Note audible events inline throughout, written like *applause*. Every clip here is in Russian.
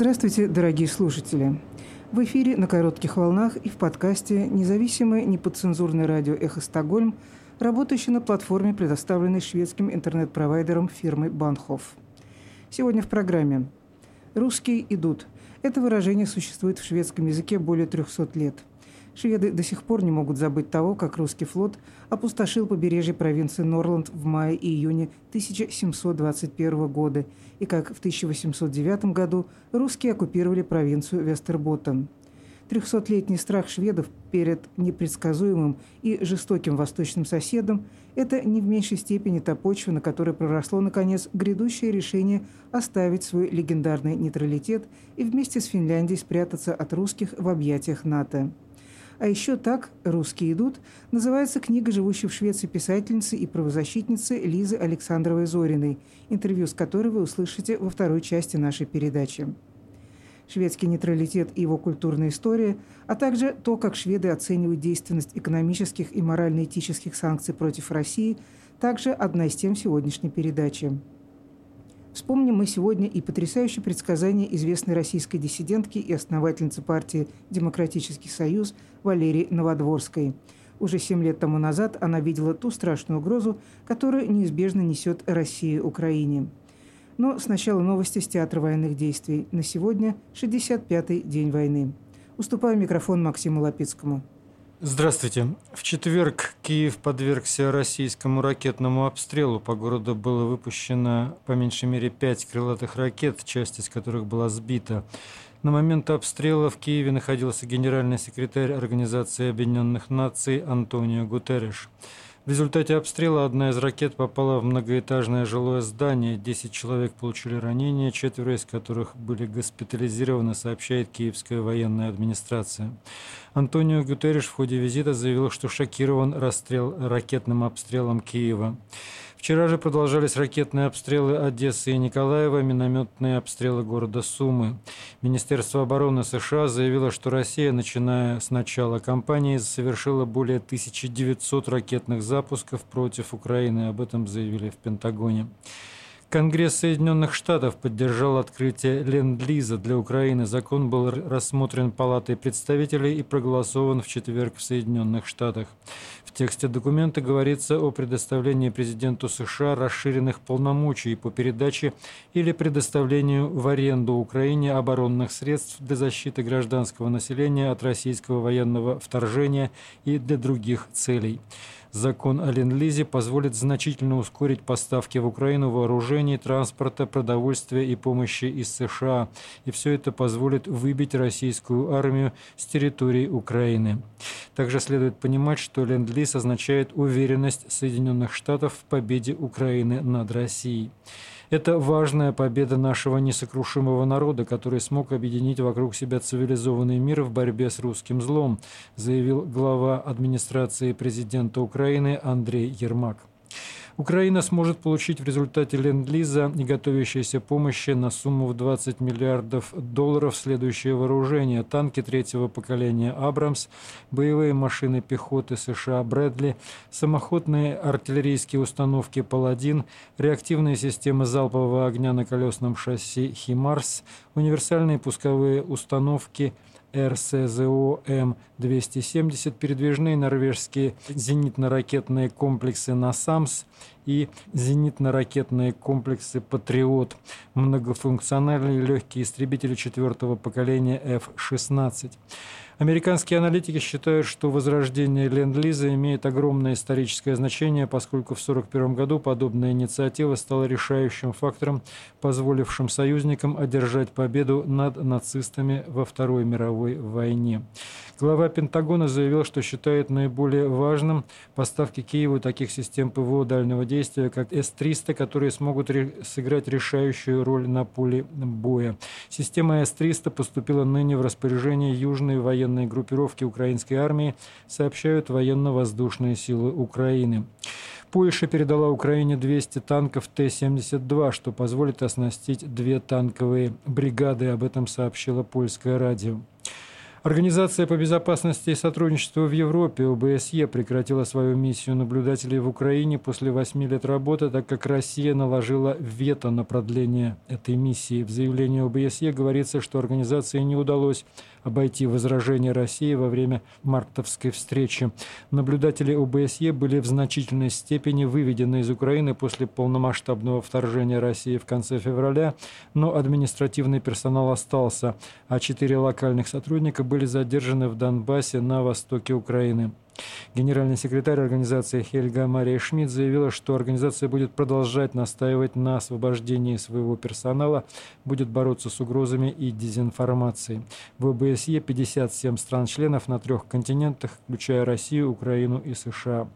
Здравствуйте, дорогие слушатели! В эфире на коротких волнах и в подкасте независимое неподцензурное радио «Эхо Стокгольм», работающее на платформе, предоставленной шведским интернет-провайдером фирмы «Банхоф». Сегодня в программе «Русские идут». Это выражение существует в шведском языке более 300 лет – Шведы до сих пор не могут забыть того, как русский флот опустошил побережье провинции Норланд в мае и июне 1721 года, и как в 1809 году русские оккупировали провинцию Вестерботтен. Трехсотлетний страх шведов перед непредсказуемым и жестоким восточным соседом – это не в меньшей степени та почва, на которой проросло, наконец, грядущее решение оставить свой легендарный нейтралитет и вместе с Финляндией спрятаться от русских в объятиях НАТО. А еще так «Русские идут» называется книга живущей в Швеции писательницы и правозащитницы Лизы Александровой Зориной, интервью с которой вы услышите во второй части нашей передачи. Шведский нейтралитет и его культурная история, а также то, как шведы оценивают действенность экономических и морально-этических санкций против России, также одна из тем сегодняшней передачи. Вспомним мы сегодня и потрясающее предсказание известной российской диссидентки и основательницы партии «Демократический союз» Валерии Новодворской. Уже семь лет тому назад она видела ту страшную угрозу, которую неизбежно несет Россия Украине. Но сначала новости с театра военных действий. На сегодня 65-й день войны. Уступаю микрофон Максиму Лапицкому. Здравствуйте. В четверг Киев подвергся российскому ракетному обстрелу. По городу было выпущено по меньшей мере пять крылатых ракет, часть из которых была сбита. На момент обстрела в Киеве находился генеральный секретарь Организации Объединенных Наций Антонио Гутерреш. В результате обстрела одна из ракет попала в многоэтажное жилое здание. Десять человек получили ранения, четверо из которых были госпитализированы, сообщает Киевская военная администрация. Антонио Гутерриш в ходе визита заявил, что шокирован расстрел ракетным обстрелом Киева. Вчера же продолжались ракетные обстрелы Одессы и Николаева, минометные обстрелы города Сумы. Министерство обороны США заявило, что Россия, начиная с начала кампании, совершила более 1900 ракетных запусков против Украины. Об этом заявили в Пентагоне. Конгресс Соединенных Штатов поддержал открытие Ленд-Лиза для Украины. Закон был рассмотрен Палатой представителей и проголосован в четверг в Соединенных Штатах. В тексте документа говорится о предоставлении президенту США расширенных полномочий по передаче или предоставлению в аренду Украине оборонных средств для защиты гражданского населения от российского военного вторжения и для других целей. Закон о Ленд-Лизе позволит значительно ускорить поставки в Украину вооружений, транспорта, продовольствия и помощи из США. И все это позволит выбить российскую армию с территории Украины. Также следует понимать, что Ленд-Лиз означает уверенность Соединенных Штатов в победе Украины над Россией. Это важная победа нашего несокрушимого народа, который смог объединить вокруг себя цивилизованный мир в борьбе с русским злом, заявил глава администрации президента Украины Андрей Ермак. Украина сможет получить в результате Ленд-Лиза и готовящейся помощи на сумму в 20 миллиардов долларов следующее вооружение. Танки третьего поколения «Абрамс», боевые машины пехоты США «Брэдли», самоходные артиллерийские установки «Паладин», реактивные системы залпового огня на колесном шасси «Химарс», универсальные пусковые установки – РСЗО М-270, передвижные норвежские зенитно-ракетные комплексы «Насамс» и зенитно-ракетные комплексы «Патриот», многофункциональные легкие истребители четвертого поколения F-16. Американские аналитики считают, что возрождение Ленд-Лиза имеет огромное историческое значение, поскольку в 1941 году подобная инициатива стала решающим фактором, позволившим союзникам одержать победу над нацистами во Второй мировой войне. Глава Пентагона заявил, что считает наиболее важным поставки Киеву таких систем ПВО дальнего действия, как С-300, которые смогут ре сыграть решающую роль на поле боя. Система С-300 поступила ныне в распоряжение Южной военной группировки украинской армии, сообщают военно-воздушные силы Украины. Польша передала Украине 200 танков Т-72, что позволит оснастить две танковые бригады, об этом сообщило польское радио. Организация по безопасности и сотрудничеству в Европе, ОБСЕ, прекратила свою миссию наблюдателей в Украине после восьми лет работы, так как Россия наложила вето на продление этой миссии. В заявлении ОБСЕ говорится, что организации не удалось обойти возражения России во время мартовской встречи. Наблюдатели ОБСЕ были в значительной степени выведены из Украины после полномасштабного вторжения России в конце февраля, но административный персонал остался, а четыре локальных сотрудника были задержаны в Донбассе на востоке Украины. Генеральный секретарь организации Хельга Мария Шмидт заявила, что организация будет продолжать настаивать на освобождении своего персонала, будет бороться с угрозами и дезинформацией. В ОБСЕ 57 стран-членов на трех континентах, включая Россию, Украину и США.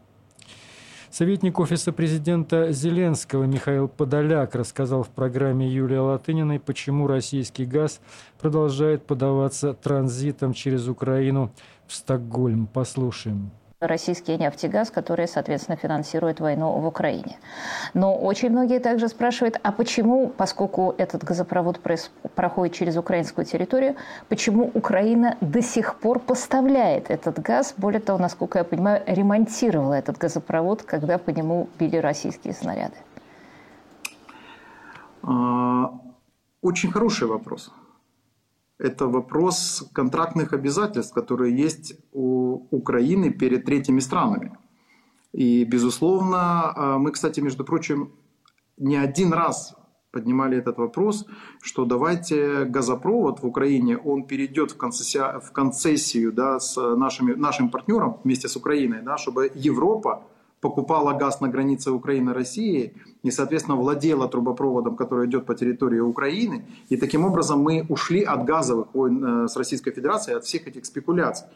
Советник Офиса президента Зеленского Михаил Подоляк рассказал в программе Юлии Латыниной, почему российский газ продолжает подаваться транзитом через Украину Стокгольм. Послушаем российский нефтегаз, который, соответственно, финансирует войну в Украине. Но очень многие также спрашивают, а почему, поскольку этот газопровод проходит через украинскую территорию, почему Украина до сих пор поставляет этот газ? Более того, насколько я понимаю, ремонтировала этот газопровод, когда по нему били российские снаряды. А, очень хороший вопрос это вопрос контрактных обязательств, которые есть у Украины перед третьими странами. И, безусловно, а, мы, кстати, между прочим, не один раз поднимали этот вопрос, что давайте газопровод в Украине, он перейдет в, концессию, в концессию да, с нашими, нашим партнером вместе с Украиной, да, чтобы Европа покупала газ на границе Украины и соответственно, владела трубопроводом, который идет по территории Украины. И таким образом мы ушли от газовых войн э, с Российской Федерацией, от всех этих спекуляций.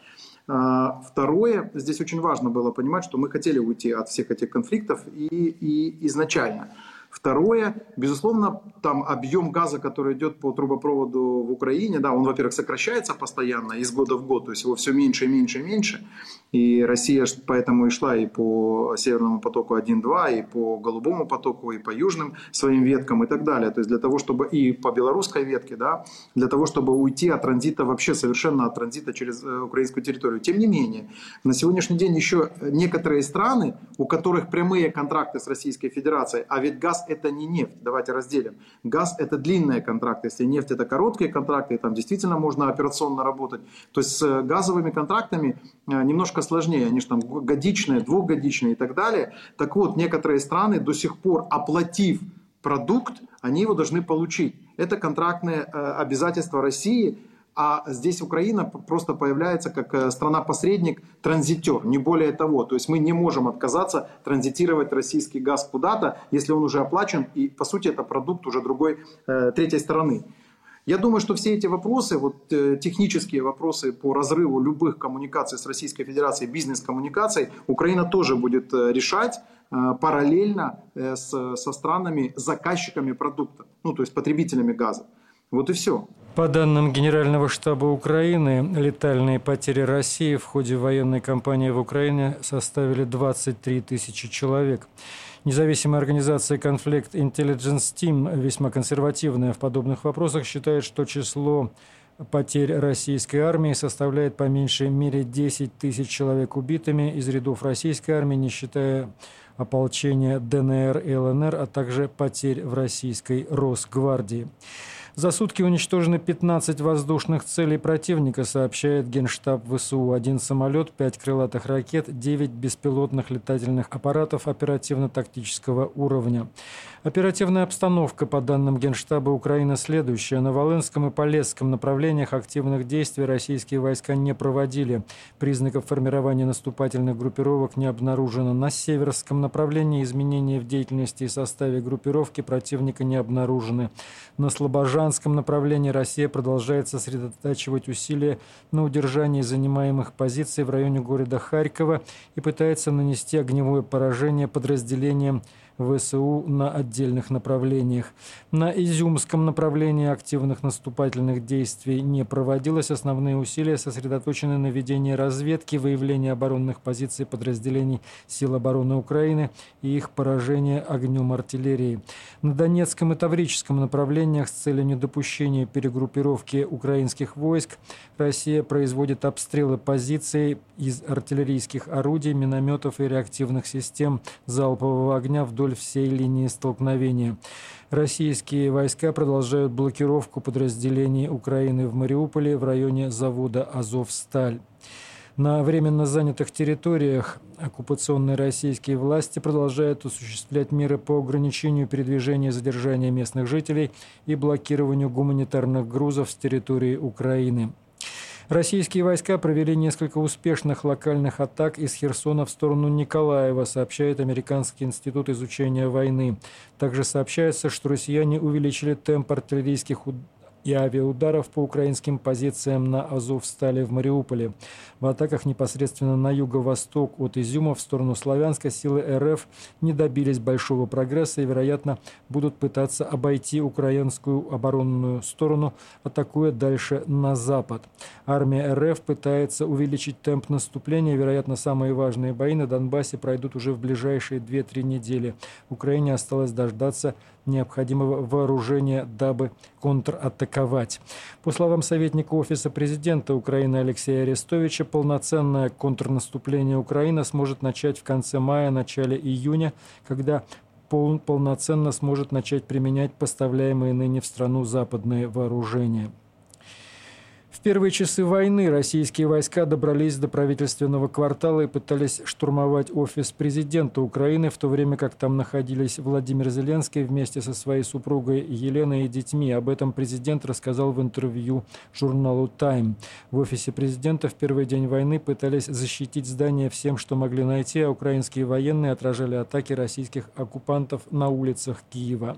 А, второе, здесь очень важно было понимать, что мы хотели уйти от всех этих конфликтов и, и изначально. Второе, безусловно, там объем газа, который идет по трубопроводу в Украине, да, он, во-первых, сокращается постоянно из года в год, то есть его все меньше и меньше и меньше. И Россия поэтому и шла и по Северному потоку 1-2, и по Голубому потоку, и по южным своим веткам и так далее. То есть для того, чтобы и по белорусской ветке, да, для того, чтобы уйти от транзита вообще совершенно от транзита через э, украинскую территорию. Тем не менее, на сегодняшний день еще некоторые страны, у которых прямые контракты с Российской Федерацией, а ведь газ это не нефть, давайте разделим. Газ это длинные контракты, если нефть это короткие контракты, там действительно можно операционно работать. То есть с газовыми контрактами э, немножко сложнее, они же там годичные, двухгодичные и так далее. Так вот, некоторые страны до сих пор, оплатив продукт, они его должны получить. Это контрактные э, обязательства России а здесь Украина просто появляется как э, страна-посредник, транзитер, не более того. То есть мы не можем отказаться транзитировать российский газ куда-то, если он уже оплачен, и по сути это продукт уже другой, э, третьей стороны. Я думаю, что все эти вопросы, вот э, технические вопросы по разрыву любых коммуникаций с Российской Федерацией, бизнес-коммуникаций, Украина тоже будет решать параллельно с, со странами, заказчиками продукта, ну то есть потребителями газа. Вот и все. По данным Генерального штаба Украины, летальные потери России в ходе военной кампании в Украине составили 23 тысячи человек. Независимая организация Conflict Intelligence Team, весьма консервативная в подобных вопросах, считает, что число потерь российской армии составляет по меньшей мере 10 тысяч человек убитыми из рядов российской армии, не считая ополчения ДНР и ЛНР, а также потерь в российской Росгвардии. За сутки уничтожены 15 воздушных целей противника, сообщает Генштаб ВСУ. Один самолет, пять крылатых ракет, 9 беспилотных летательных аппаратов оперативно-тактического уровня. Оперативная обстановка, по данным Генштаба Украины, следующая. На Волынском и Полесском направлениях активных действий российские войска не проводили. Признаков формирования наступательных группировок не обнаружено. На Северском направлении изменения в деятельности и составе группировки противника не обнаружены. На Слобожанском направлении Россия продолжает сосредотачивать усилия на удержании занимаемых позиций в районе города Харькова и пытается нанести огневое поражение подразделениям ВСУ на отдельных направлениях. На Изюмском направлении активных наступательных действий не проводилось. Основные усилия сосредоточены на ведении разведки, выявлении оборонных позиций подразделений сил обороны Украины и их поражения огнем артиллерии. На Донецком и Таврическом направлениях с целью недопущения перегруппировки украинских войск Россия производит обстрелы позиций из артиллерийских орудий, минометов и реактивных систем залпового огня вдоль всей линии столкновения. Российские войска продолжают блокировку подразделений Украины в Мариуполе в районе завода «Азовсталь». На временно занятых территориях оккупационные российские власти продолжают осуществлять меры по ограничению передвижения и задержания местных жителей и блокированию гуманитарных грузов с территории Украины. Российские войска провели несколько успешных локальных атак из Херсона в сторону Николаева, сообщает Американский институт изучения войны. Также сообщается, что россияне увеличили темп артиллерийских ударов и авиаударов по украинским позициям на Азовстале в Мариуполе. В атаках непосредственно на юго-восток от Изюма в сторону Славянска силы РФ не добились большого прогресса и, вероятно, будут пытаться обойти украинскую оборонную сторону, атакуя дальше на запад. Армия РФ пытается увеличить темп наступления. Вероятно, самые важные бои на Донбассе пройдут уже в ближайшие 2-3 недели. Украине осталось дождаться необходимого вооружения, дабы контратаковать. По словам советника Офиса президента Украины Алексея Арестовича, полноценное контрнаступление Украины сможет начать в конце мая, начале июня, когда пол, полноценно сможет начать применять поставляемые ныне в страну западные вооружения. В первые часы войны российские войска добрались до правительственного квартала и пытались штурмовать офис президента Украины, в то время как там находились Владимир Зеленский вместе со своей супругой Еленой и детьми. Об этом президент рассказал в интервью журналу «Тайм». В офисе президента в первый день войны пытались защитить здание всем, что могли найти, а украинские военные отражали атаки российских оккупантов на улицах Киева.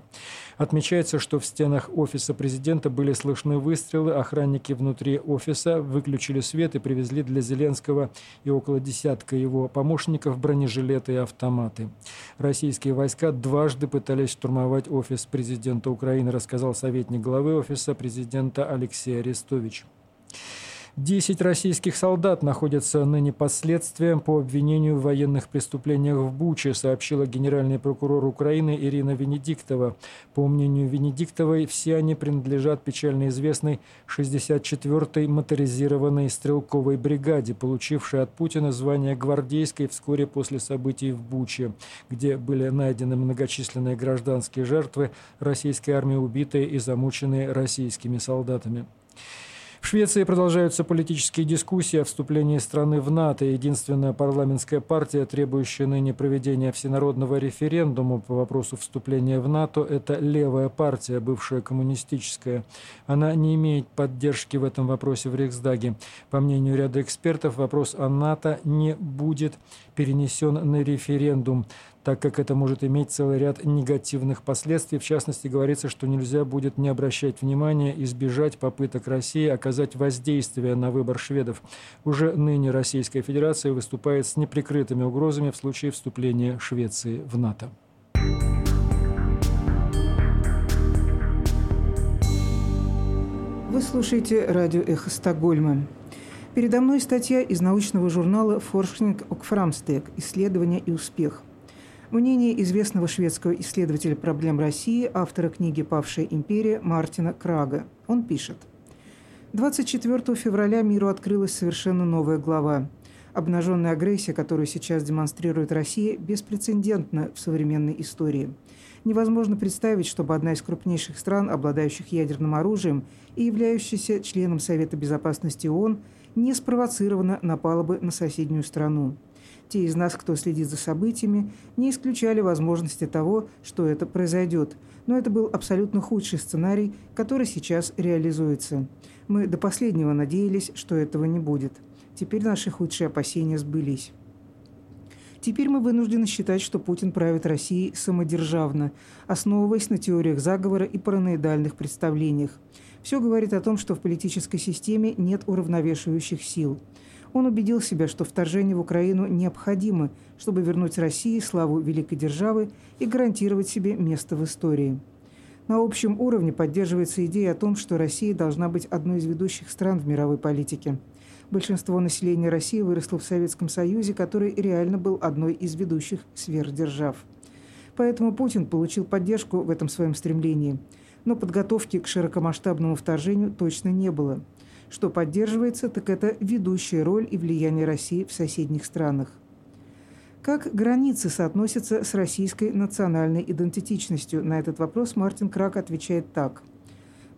Отмечается, что в стенах офиса президента были слышны выстрелы, охранники внутри офиса, выключили свет и привезли для Зеленского и около десятка его помощников бронежилеты и автоматы. Российские войска дважды пытались штурмовать офис президента Украины, рассказал советник главы офиса президента Алексей Арестович. Десять российских солдат находятся ныне под следствием по обвинению в военных преступлениях в Буче, сообщила генеральный прокурор Украины Ирина Венедиктова. По мнению Венедиктовой, все они принадлежат печально известной 64-й моторизированной стрелковой бригаде, получившей от Путина звание гвардейской вскоре после событий в Буче, где были найдены многочисленные гражданские жертвы российской армии, убитые и замученные российскими солдатами. В Швеции продолжаются политические дискуссии о вступлении страны в НАТО. Единственная парламентская партия, требующая ныне проведения всенародного референдума по вопросу вступления в НАТО, это левая партия, бывшая коммунистическая. Она не имеет поддержки в этом вопросе в Рейхсдаге. По мнению ряда экспертов, вопрос о НАТО не будет перенесен на референдум так как это может иметь целый ряд негативных последствий. В частности, говорится, что нельзя будет не обращать внимания, избежать попыток России оказать воздействие на выбор шведов. Уже ныне Российская Федерация выступает с неприкрытыми угрозами в случае вступления Швеции в НАТО. Вы слушаете радио «Эхо Стокгольма». Передо мной статья из научного журнала «Форшнинг ок Фрамстек. Исследование и успех». Мнение известного шведского исследователя проблем России, автора книги «Павшая империя» Мартина Крага. Он пишет. 24 февраля миру открылась совершенно новая глава. Обнаженная агрессия, которую сейчас демонстрирует Россия, беспрецедентна в современной истории. Невозможно представить, чтобы одна из крупнейших стран, обладающих ядерным оружием и являющаяся членом Совета Безопасности ООН, не спровоцированно напала бы на соседнюю страну. Те из нас, кто следит за событиями, не исключали возможности того, что это произойдет. Но это был абсолютно худший сценарий, который сейчас реализуется. Мы до последнего надеялись, что этого не будет. Теперь наши худшие опасения сбылись. Теперь мы вынуждены считать, что Путин правит Россией самодержавно, основываясь на теориях заговора и параноидальных представлениях. Все говорит о том, что в политической системе нет уравновешивающих сил – Он убедил себя, что вторжение в Украину необходимо, чтобы вернуть России славу великой державы и гарантировать себе место в истории. На общем уровне поддерживается идея о том, что Россия должна быть одной из ведущих стран в мировой политике. Большинство населения России выросло в Советском Союзе, который реально был одной из ведущих сверхдержав. Поэтому Путин получил поддержку в этом своем стремлении. Но подготовки к широкомасштабному вторжению точно не было. Что поддерживается, так это ведущая роль и влияние России в соседних странах. Как границы соотносятся с российской национальной идентичностью? На этот вопрос Мартин Крак отвечает так.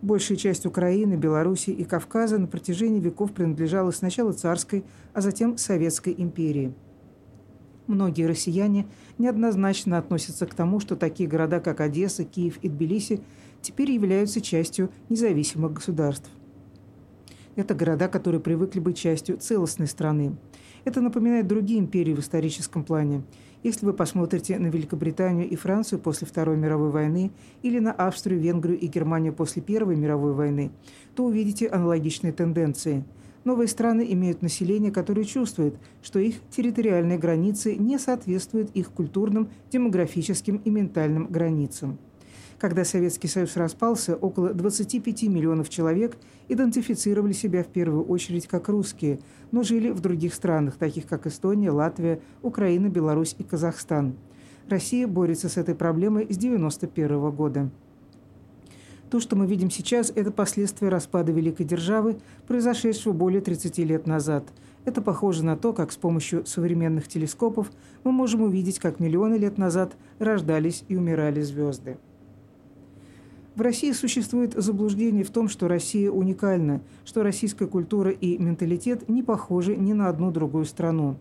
Большая часть Украины, Беларуси и Кавказа на протяжении веков принадлежала сначала царской, а затем советской империи. Многие россияне неоднозначно относятся к тому, что такие города, как Одесса, Киев и Тбилиси, теперь являются частью независимых государств. Это города, которые привыкли быть частью целостной страны. Это напоминает другие империи в историческом плане. Если вы посмотрите на Великобританию и Францию после Второй мировой войны или на Австрию, Венгрию и Германию после Первой мировой войны, то увидите аналогичные тенденции. Новые страны имеют население, которое чувствует, что их территориальные границы не соответствуют их культурным, демографическим и ментальным границам. Когда Советский Союз распался, около 25 миллионов человек идентифицировали себя в первую очередь как русские, но жили в других странах, таких как Эстония, Латвия, Украина, Беларусь и Казахстан. Россия борется с этой проблемой с 1991 года. То, что мы видим сейчас, это последствия распада великой державы, произошедшего более 30 лет назад. Это похоже на то, как с помощью современных телескопов мы можем увидеть, как миллионы лет назад рождались и умирали звезды. В России существует заблуждение в том, что Россия уникальна, что российская культура и менталитет не похожи ни на одну другую страну.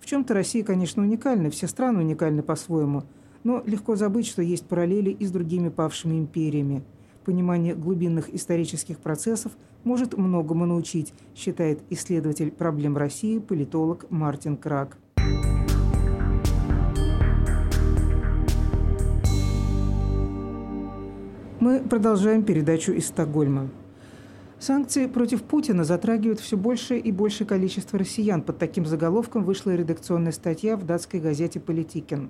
В чем-то Россия, конечно, уникальна, все страны уникальны по-своему, но легко забыть, что есть параллели и с другими павшими империями. Понимание глубинных исторических процессов может многому научить, считает исследователь проблем России, политолог Мартин Крак. Мы продолжаем передачу из Стокгольма. Санкции против Путина затрагивают все большее и большее количество россиян. Под таким заголовком вышла редакционная статья в датской газете «Политикен».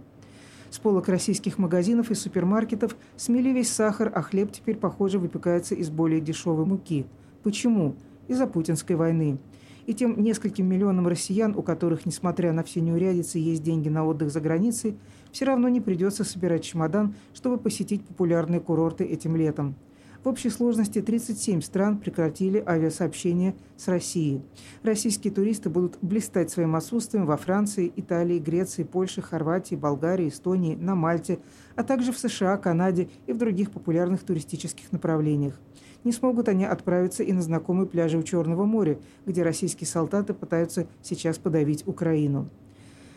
С полок российских магазинов и супермаркетов смели весь сахар, а хлеб теперь, похоже, выпекается из более дешевой муки. Почему? Из-за путинской войны и тем нескольким миллионам россиян, у которых, несмотря на все неурядицы, есть деньги на отдых за границей, все равно не придется собирать чемодан, чтобы посетить популярные курорты этим летом. В общей сложности 37 стран прекратили авиасообщение с Россией. Российские туристы будут блистать своим отсутствием во Франции, Италии, Греции, Польше, Хорватии, Болгарии, Эстонии, на Мальте, а также в США, Канаде и в других популярных туристических направлениях. Не смогут они отправиться и на знакомые пляжи у Черного моря, где российские солдаты пытаются сейчас подавить Украину.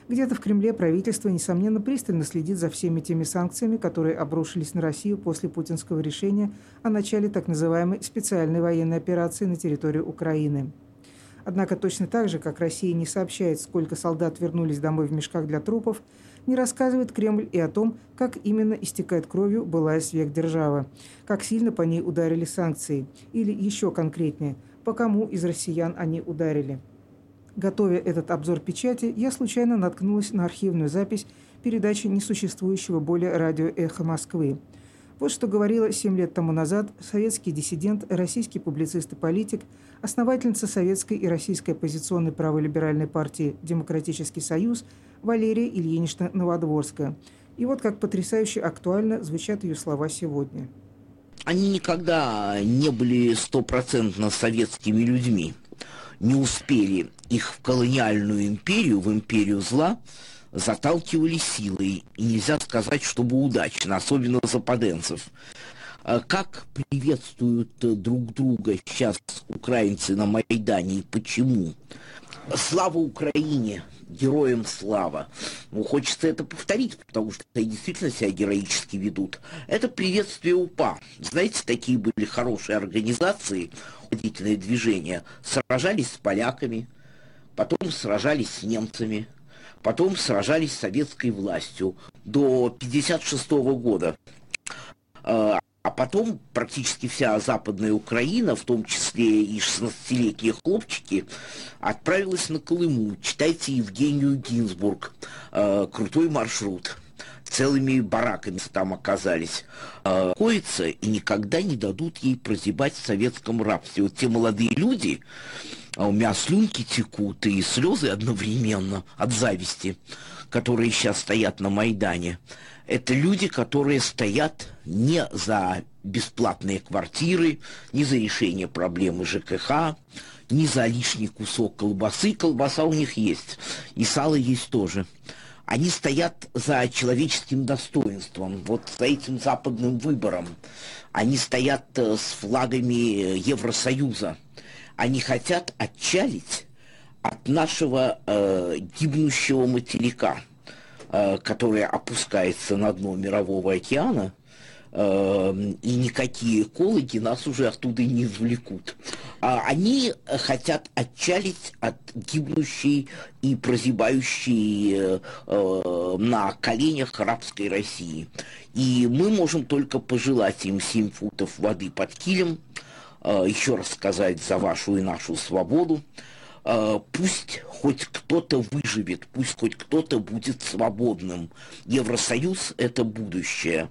Где-то в Кремле правительство, несомненно, пристально следит за всеми теми санкциями, которые обрушились на Россию после путинского решения о начале так называемой специальной военной операции на территории Украины. Однако точно так же, как Россия не сообщает, сколько солдат вернулись домой в мешках для трупов, не рассказывает Кремль и о том, как именно истекает кровью былая сверхдержава, как сильно по ней ударили санкции, или еще конкретнее, по кому из россиян они ударили. Готовя этот обзор печати, я случайно наткнулась на архивную запись передачи несуществующего более радио «Эхо Москвы». Вот что говорила семь лет тому назад советский диссидент, российский публицист и политик, основательница советской и российской оппозиционной праволиберальной партии «Демократический союз» Валерия Ильинична Новодворская. И вот как потрясающе актуально звучат ее слова сегодня. Они никогда не были стопроцентно советскими людьми. Не успели их в колониальную империю, в империю зла, заталкивали силой. И нельзя сказать, чтобы удачно, особенно западенцев. А как приветствуют друг друга сейчас украинцы на Майдане и почему? Слава Украине! героям слава. Ну, хочется это повторить, потому что они действительно себя героически ведут. Это приветствие УПА. Знаете, такие были хорошие организации, ходительные движения. Сражались с поляками, потом сражались с немцами, потом сражались с советской властью до 1956 года. А, потом практически вся западная Украина, в том числе и 16-летние хлопчики, отправилась на Колыму. Читайте Евгению Гинзбург. Э, крутой маршрут целыми бараками там оказались, э, коится и никогда не дадут ей прозябать в советском рабстве. Вот те молодые люди, а у меня слюнки текут и слезы одновременно от зависти, которые сейчас стоят на Майдане. Это люди, которые стоят не за бесплатные квартиры, не за решение проблемы ЖКХ, не за лишний кусок колбасы. Колбаса у них есть, и сало есть тоже они стоят за человеческим достоинством, вот за этим западным выбором. Они стоят э, с флагами Евросоюза. Они хотят отчалить от нашего э, гибнущего материка, э, который опускается на дно мирового океана – Эм, и никакие экологи нас уже оттуда не извлекут. А они хотят отчалить от гибнущей и прозябающей э, на коленях арабской России. И мы можем только пожелать им 7 футов воды под килем, э, еще раз сказать за вашу и нашу свободу, пусть хоть кто-то выживет, пусть хоть кто-то будет свободным. Евросоюз – это будущее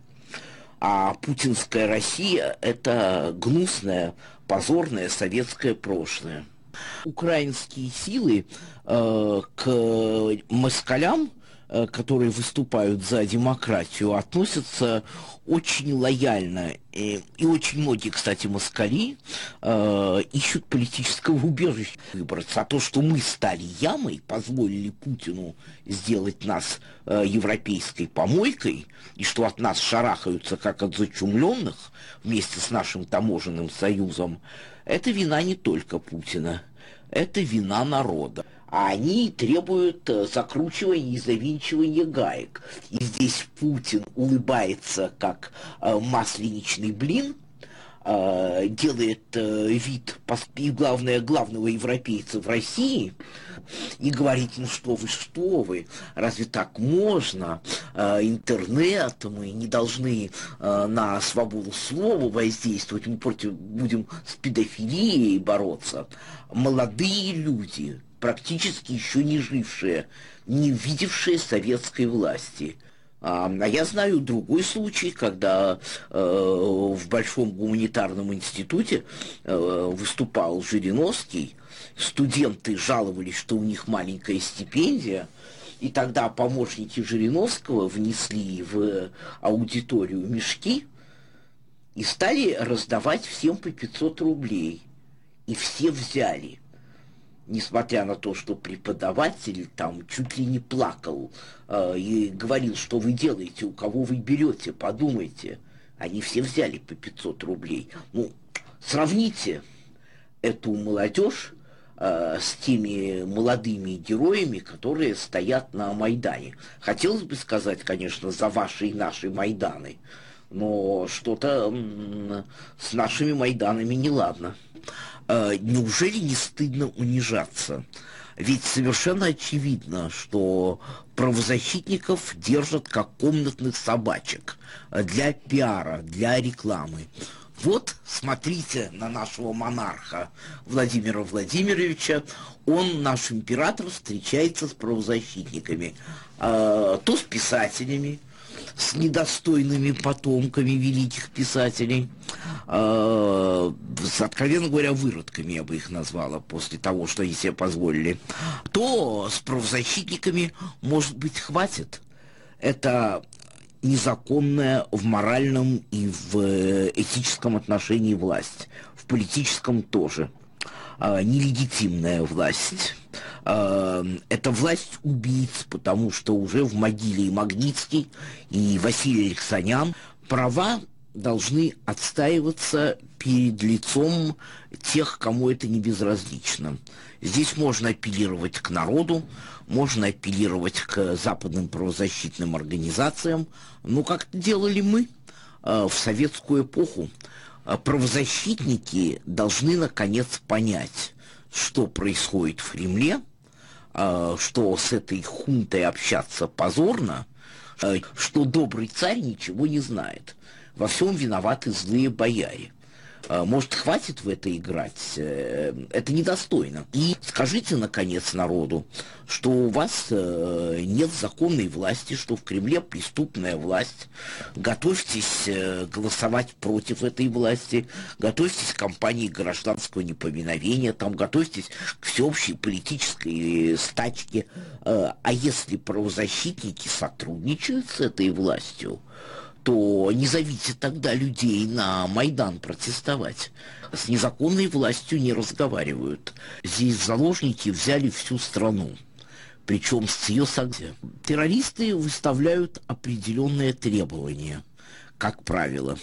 а путинская Россия – это гнусное, позорное советское прошлое. Украинские силы э, к москалям которые выступают за демократию, относятся очень лояльно. И, и очень многие, кстати, москали э, ищут политического убежища выбраться. А то, что мы стали ямой, позволили Путину сделать нас э, европейской помойкой, и что от нас шарахаются, как от зачумленных, вместе с нашим таможенным союзом, это вина не только Путина, это вина народа а они требуют э, закручивания и завинчивания гаек. И здесь Путин улыбается, как э, масленичный блин, э, делает вид, и главное, главного европейца в России, и говорит, ну что вы, что вы, разве так можно? Интернет, мы не должны на свободу слова воздействовать, мы против будем с педофилией бороться. Молодые люди, практически еще не жившие, не видевшие советской власти. А, а я знаю другой случай, когда э, в Большом гуманитарном институте э, выступал Жириновский, студенты жаловались, что у них маленькая стипендия, и тогда помощники Жириновского внесли в аудиторию мешки и стали раздавать всем по 500 рублей. И все взяли – несмотря на то, что преподаватель там чуть ли не плакал э, и говорил, что вы делаете, у кого вы берете, подумайте. Они все взяли по 500 рублей. Ну, сравните эту молодежь э, с теми молодыми героями, которые стоят на Майдане. Хотелось бы сказать, конечно, за ваши и наши Майданы, но что-то с нашими Майданами неладно. Э, неужели не стыдно унижаться? Ведь совершенно очевидно, что правозащитников держат как комнатных собачек для пиара, для рекламы. Вот, смотрите на нашего монарха Владимира Владимировича. Он, наш император, встречается с правозащитниками. Э, то с писателями, с недостойными потомками великих писателей, э, с, откровенно говоря, выродками я бы их назвала после того, что они себе позволили, то с правозащитниками, может быть, хватит. Это незаконная в моральном и в этическом отношении власть, в политическом тоже – э, нелегитимная власть. Э, это власть убийц, потому что уже в могиле и Магнитский, и Василий Алексанян права должны отстаиваться перед лицом тех, кому это не безразлично. Здесь можно апеллировать к народу, можно апеллировать к западным правозащитным организациям, ну, как делали мы э, в советскую эпоху. А правозащитники должны наконец понять, что происходит в Кремле, что с этой хунтой общаться позорно, а, что добрый царь ничего не знает. во всем виноваты злые бояре. А, может, хватит в это играть? Э, это недостойно. И скажите, наконец, народу, что у вас э, нет законной власти, что в Кремле преступная власть. Готовьтесь э, голосовать против этой власти, готовьтесь к кампании гражданского неповиновения, там готовьтесь к всеобщей политической стачке. А если правозащитники сотрудничают с этой властью, то не зовите тогда людей на Майдан протестовать. С незаконной властью не разговаривают. Здесь заложники взяли всю страну. Причем с ее согласия. Террористы выставляют определенные требования, как правило.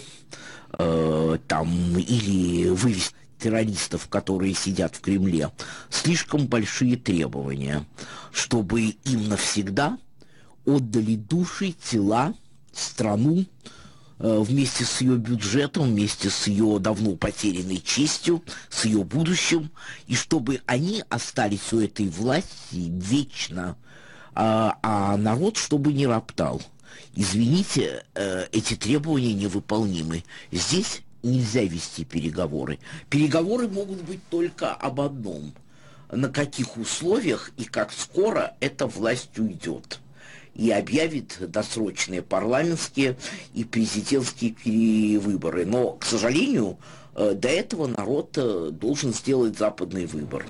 Э, там или вывести террористов, которые сидят в Кремле, слишком большие требования, чтобы им навсегда отдали души, тела, страну э, вместе с ее бюджетом, вместе с ее давно потерянной честью, с ее будущим, и чтобы они остались у этой власти вечно, а, а народ чтобы не роптал. Извините, э, эти требования невыполнимы. Здесь нельзя вести переговоры. Переговоры могут быть только об одном. На каких условиях и как скоро эта власть уйдет и объявит досрочные парламентские и президентские перевыборы. Но, к сожалению, э, до этого народ э, должен сделать западный выбор.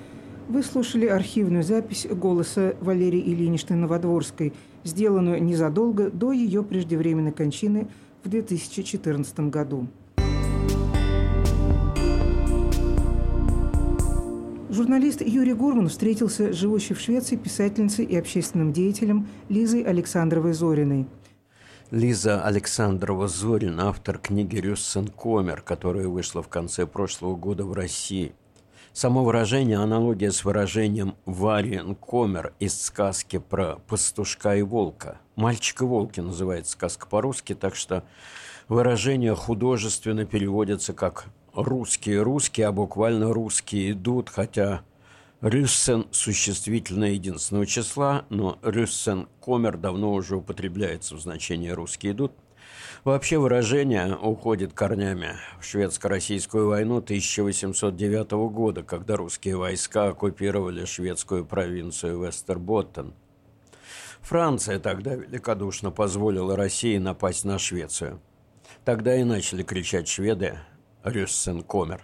Вы слушали архивную запись голоса Валерии Ильиничны Новодворской, сделанную незадолго до ее преждевременной кончины в 2014 году. Журналист Юрий Гурман встретился с живущей в Швеции писательницей и общественным деятелем Лизой Александровой Зориной. Лиза Александрова Зорина, автор книги «Рюссен Комер», которая вышла в конце прошлого года в России. Само выражение – аналогия с выражением «Вариен Комер» из сказки про пастушка и волка. «Мальчик и волки» называется сказка по-русски, так что выражение художественно переводится как русские русские, а буквально русские идут, хотя Рюссен – существительное единственного числа, но Рюссен Комер давно уже употребляется в значении «русские идут». Вообще выражение уходит корнями в шведско-российскую войну 1809 года, когда русские войска оккупировали шведскую провинцию Вестерботтен. Франция тогда великодушно позволила России напасть на Швецию. Тогда и начали кричать шведы Рюссенкомер.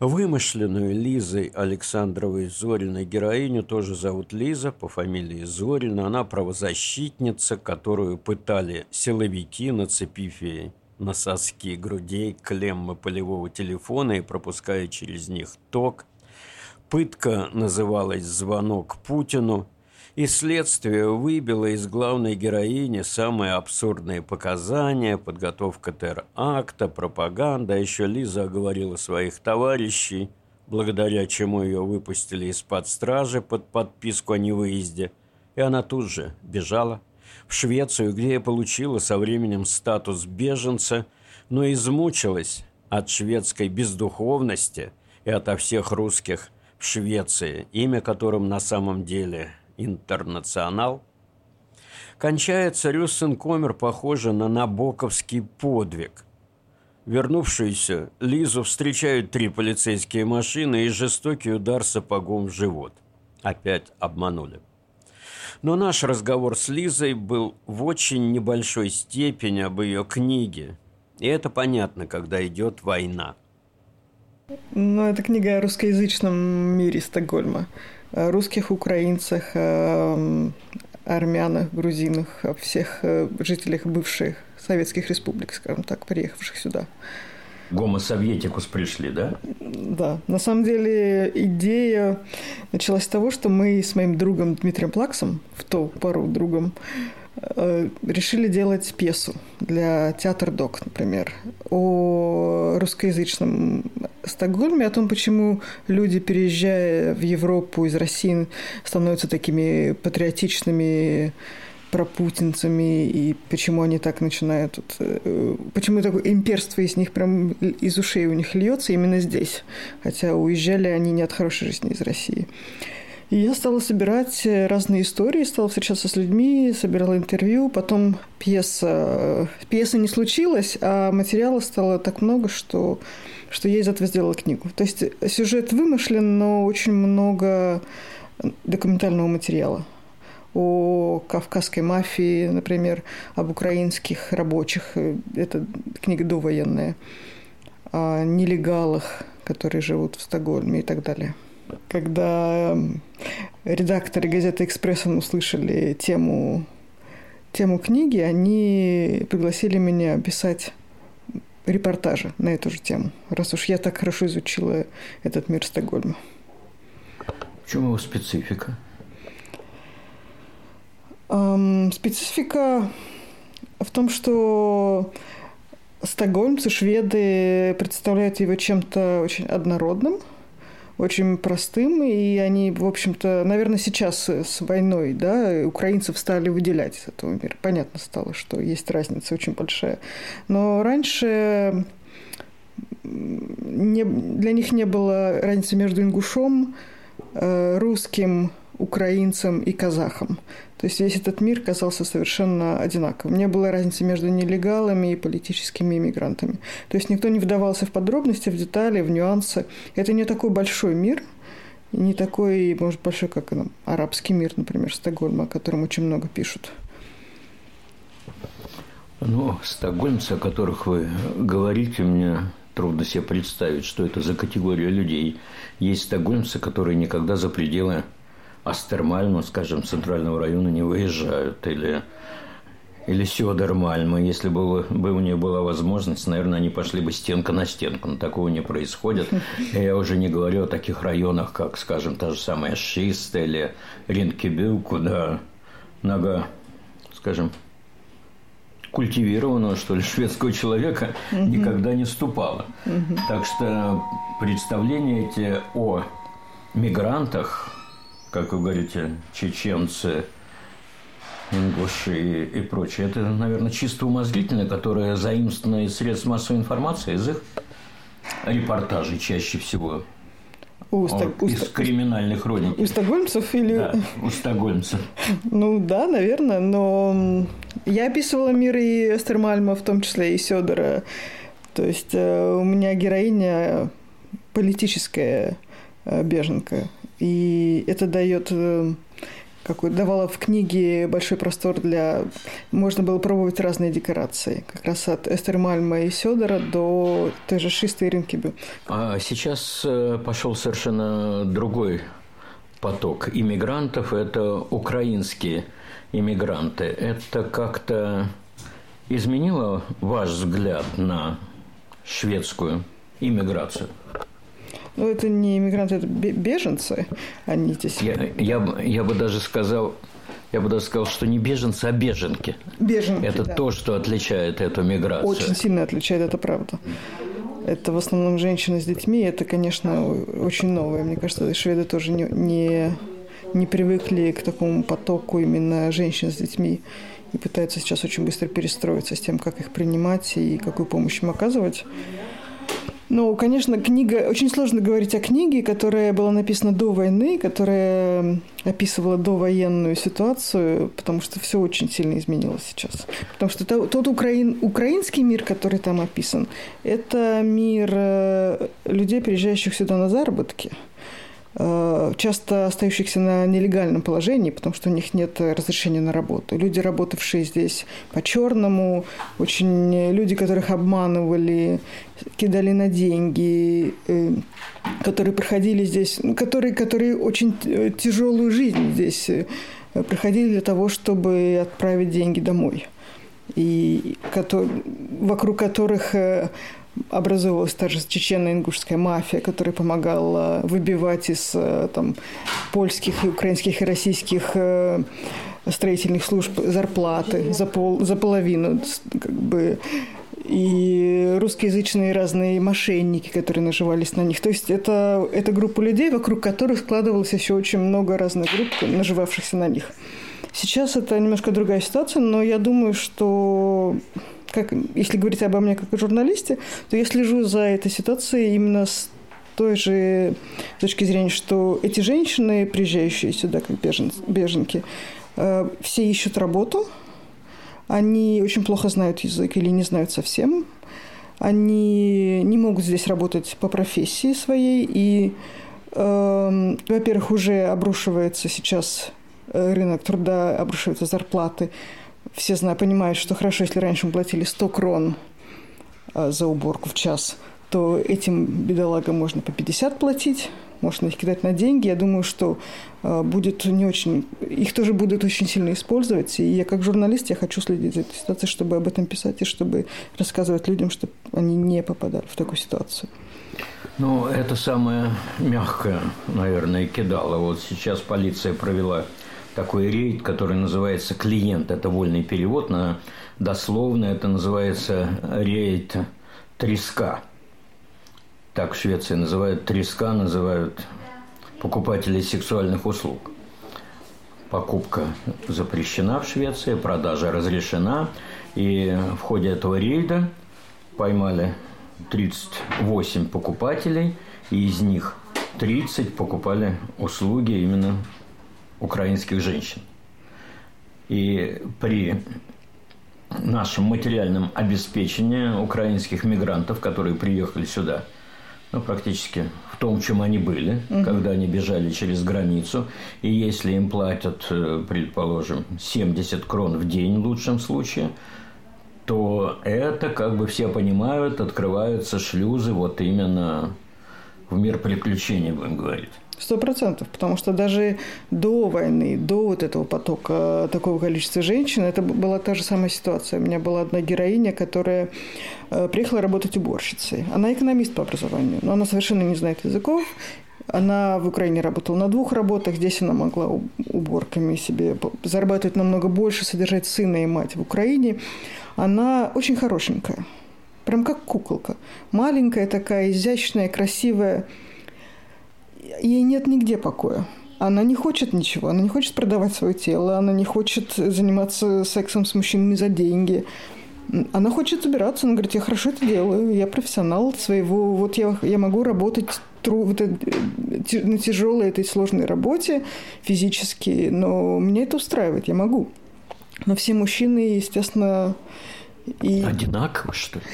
Вымышленную Лизой Александровой Зориной героиню тоже зовут Лиза по фамилии Зорина. Она правозащитница, которую пытали силовики, нацепив ей на соски грудей клеммы полевого телефона и пропуская через них ток. Пытка называлась «Звонок Путину», и следствие выбило из главной героини самые абсурдные показания, подготовка теракта, пропаганда. А еще Лиза оговорила своих товарищей, благодаря чему ее выпустили из-под стражи под подписку о невыезде. И она тут же бежала в Швецию, где я получила со временем статус беженца, но измучилась от шведской бездуховности и ото всех русских в Швеции, имя которым на самом деле «Интернационал». Кончается Рюссенкомер, похоже на набоковский подвиг. Вернувшуюся Лизу встречают три полицейские машины и жестокий удар сапогом в живот. Опять обманули. Но наш разговор с Лизой был в очень небольшой степени об ее книге. И это понятно, когда идет война. Ну, это книга о русскоязычном мире Стокгольма русских, украинцах, э, армянах, грузинах, всех э, жителях бывших советских республик, скажем так, приехавших сюда. Гомо Советикус пришли, да? Да. На самом деле идея началась с того, что мы с моим другом Дмитрием Плаксом, в ту пору другом, Э, решили делать пьесу для театр Док, например, о русскоязычном Стокгольме, о том, почему люди, переезжая в Европу из России, становятся такими патриотичными пропутинцами, и почему они так начинают... Э, почему такое имперство из них прям из ушей у них льется именно здесь, хотя уезжали они не от хорошей жизни из России. И я стала собирать разные истории, стала встречаться с людьми, собирала интервью, потом пьеса... Пьеса не случилась, а материала стало так много, что, что я из этого сделала книгу. То есть сюжет вымышлен, но очень много документального материала о кавказской мафии, например, об украинских рабочих. Это книга довоенная. О нелегалах, которые живут в Стокгольме и так далее. Когда редакторы газеты «Экспрессон» услышали тему, тему книги, они пригласили меня писать репортажи на эту же тему, раз уж я так хорошо изучила этот мир Стокгольма. В чем его специфика? Специфика в том, что стокгольмцы, шведы представляют его чем-то очень однородным, очень простым, и они, в общем-то, наверное, сейчас с войной, да, украинцев стали выделять из этого мира. Понятно стало, что есть разница очень большая. Но раньше не, для них не было разницы между ингушом, э, русским, украинцам и казахам. То есть весь этот мир казался совершенно одинаковым. Не было разницы между нелегалами и политическими иммигрантами. То есть никто не вдавался в подробности, в детали, в нюансы. Это не такой большой мир, не такой, может, большой, как ну, арабский мир, например, Стокгольм, о котором очень много пишут. Ну, стокгольмцы, о которых вы говорите, мне трудно себе представить, что это за категория людей. Есть стокгольмцы, которые никогда за пределы Астермальму, скажем, центрального района не выезжают, или или Сёдермальма, если бы, бы у них была возможность, наверное, они пошли бы стенка на стенку, но такого не происходит. Я уже не говорю о таких районах, как, скажем, та же самая Шист или Ринкебю, куда нога, скажем, культивированного, что ли, шведского человека угу. никогда не ступала. Угу. Так что представления эти о мигрантах, как вы говорите, чеченцы, ингуши и, и прочее. Это, наверное, чисто умозрительное, которое заимствовано из средств массовой информации, из их репортажей чаще всего. У, О, из криминальных хроник. У стокгольмцев или... Да, у стокгольмцев. *laughs* Ну да, наверное, но я описывала мир и Эстермальма, в том числе и Сёдора. То есть э, у меня героиня политическая э, беженка. И это дает э, какой давала в книге большой простор для... Можно было пробовать разные декорации. Как раз от Эстер Мальма и Сёдора до той же Шисты и Ринкебю. А сейчас э, пошел совершенно другой поток иммигрантов. Это украинские иммигранты. Это как-то изменило ваш взгляд на шведскую иммиграцию? Ну, это не иммигранты, это беженцы. Они здесь... Я, я, я бы даже сказал, я бы даже сказал, что не беженцы, а беженки. Беженки, Это да. то, что отличает эту миграцию. Очень сильно отличает, это правда. Это в основном женщины с детьми. Это, конечно, очень новое. Мне кажется, шведы тоже не, не, не привыкли к такому потоку именно женщин с детьми и пытаются сейчас очень быстро перестроиться с тем, как их принимать и какую помощь им оказывать. Ну, конечно, книга... Очень сложно говорить о книге, которая была написана до войны, которая описывала довоенную ситуацию, потому что все очень сильно изменилось сейчас. Потому что тот украин... украинский мир, который там описан, это мир э, людей, приезжающих сюда на заработки – часто остающихся на нелегальном положении, потому что у них нет разрешения на работу. Люди, работавшие здесь по-черному, очень люди, которых обманывали, кидали на деньги, э, которые проходили здесь, ну, которые, которые очень тяжелую жизнь здесь э, проходили для того, чтобы отправить деньги домой. И вокруг которых образовалась та же чечено-ингушская мафия, которая помогала выбивать из э, там, польских, и украинских и российских э, строительных служб зарплаты за, пол, за половину. Как бы, и русскоязычные разные мошенники, которые наживались на них. То есть это, это группа людей, вокруг которых складывалось еще очень много разных групп, наживавшихся на них. Сейчас это немножко другая ситуация, но я думаю, что как, если говорить обо мне как о журналисте, то я слежу за этой ситуацией именно с той же точки зрения, что эти женщины, приезжающие сюда как бежен, беженки, э, все ищут работу, они очень плохо знают язык или не знают совсем, они не могут здесь работать по профессии своей, и, э, во-первых, уже обрушивается сейчас э, рынок труда, обрушиваются зарплаты. Все знают, понимают, что хорошо, если раньше мы платили 100 крон э, за уборку в час, то этим бедолагам можно по 50 платить, можно их кидать на деньги. Я думаю, что э, будет не очень... Их тоже будут очень сильно использовать. И я как журналист, я хочу следить за этой ситуацией, чтобы об этом писать и чтобы рассказывать людям, чтобы они не попадали в такую ситуацию. Ну, это самое мягкое, наверное, кидало. Вот сейчас полиция провела такой рейд, который называется «Клиент». Это вольный перевод на дословно. Это называется рейд «Треска». Так в Швеции называют треска, называют покупателей сексуальных услуг. Покупка запрещена в Швеции, продажа разрешена. И в ходе этого рейда поймали 38 покупателей, и из них 30 покупали услуги именно украинских женщин. И при нашем материальном обеспечении украинских мигрантов, которые приехали сюда – ну, практически в том, чем они были, угу. когда они бежали через границу. И если им платят, э, предположим, 70 крон в день в лучшем случае, то это, как бы все понимают, открываются шлюзы вот именно в мир приключений, будем говорить. Сто процентов, потому что даже до войны, до вот этого потока такого количества женщин, это была та же самая ситуация. У меня была одна героиня, которая э, приехала работать уборщицей. Она экономист по образованию, но она совершенно не знает языков. Она в Украине работала на двух работах, здесь она могла уборками себе зарабатывать намного больше, содержать сына и мать в Украине. Она очень хорошенькая, прям как куколка. Маленькая такая, изящная, красивая – ей нет нигде покоя. Она не хочет ничего, она не хочет продавать свое тело, она не хочет заниматься сексом с мужчинами за деньги. Она хочет убираться, она говорит, я хорошо это делаю, я профессионал своего, вот я, я могу работать тру, вот, на тяжелой этой сложной работе физически, но меня это устраивает, я могу. Но все мужчины, естественно, и... Одинаково, что ли?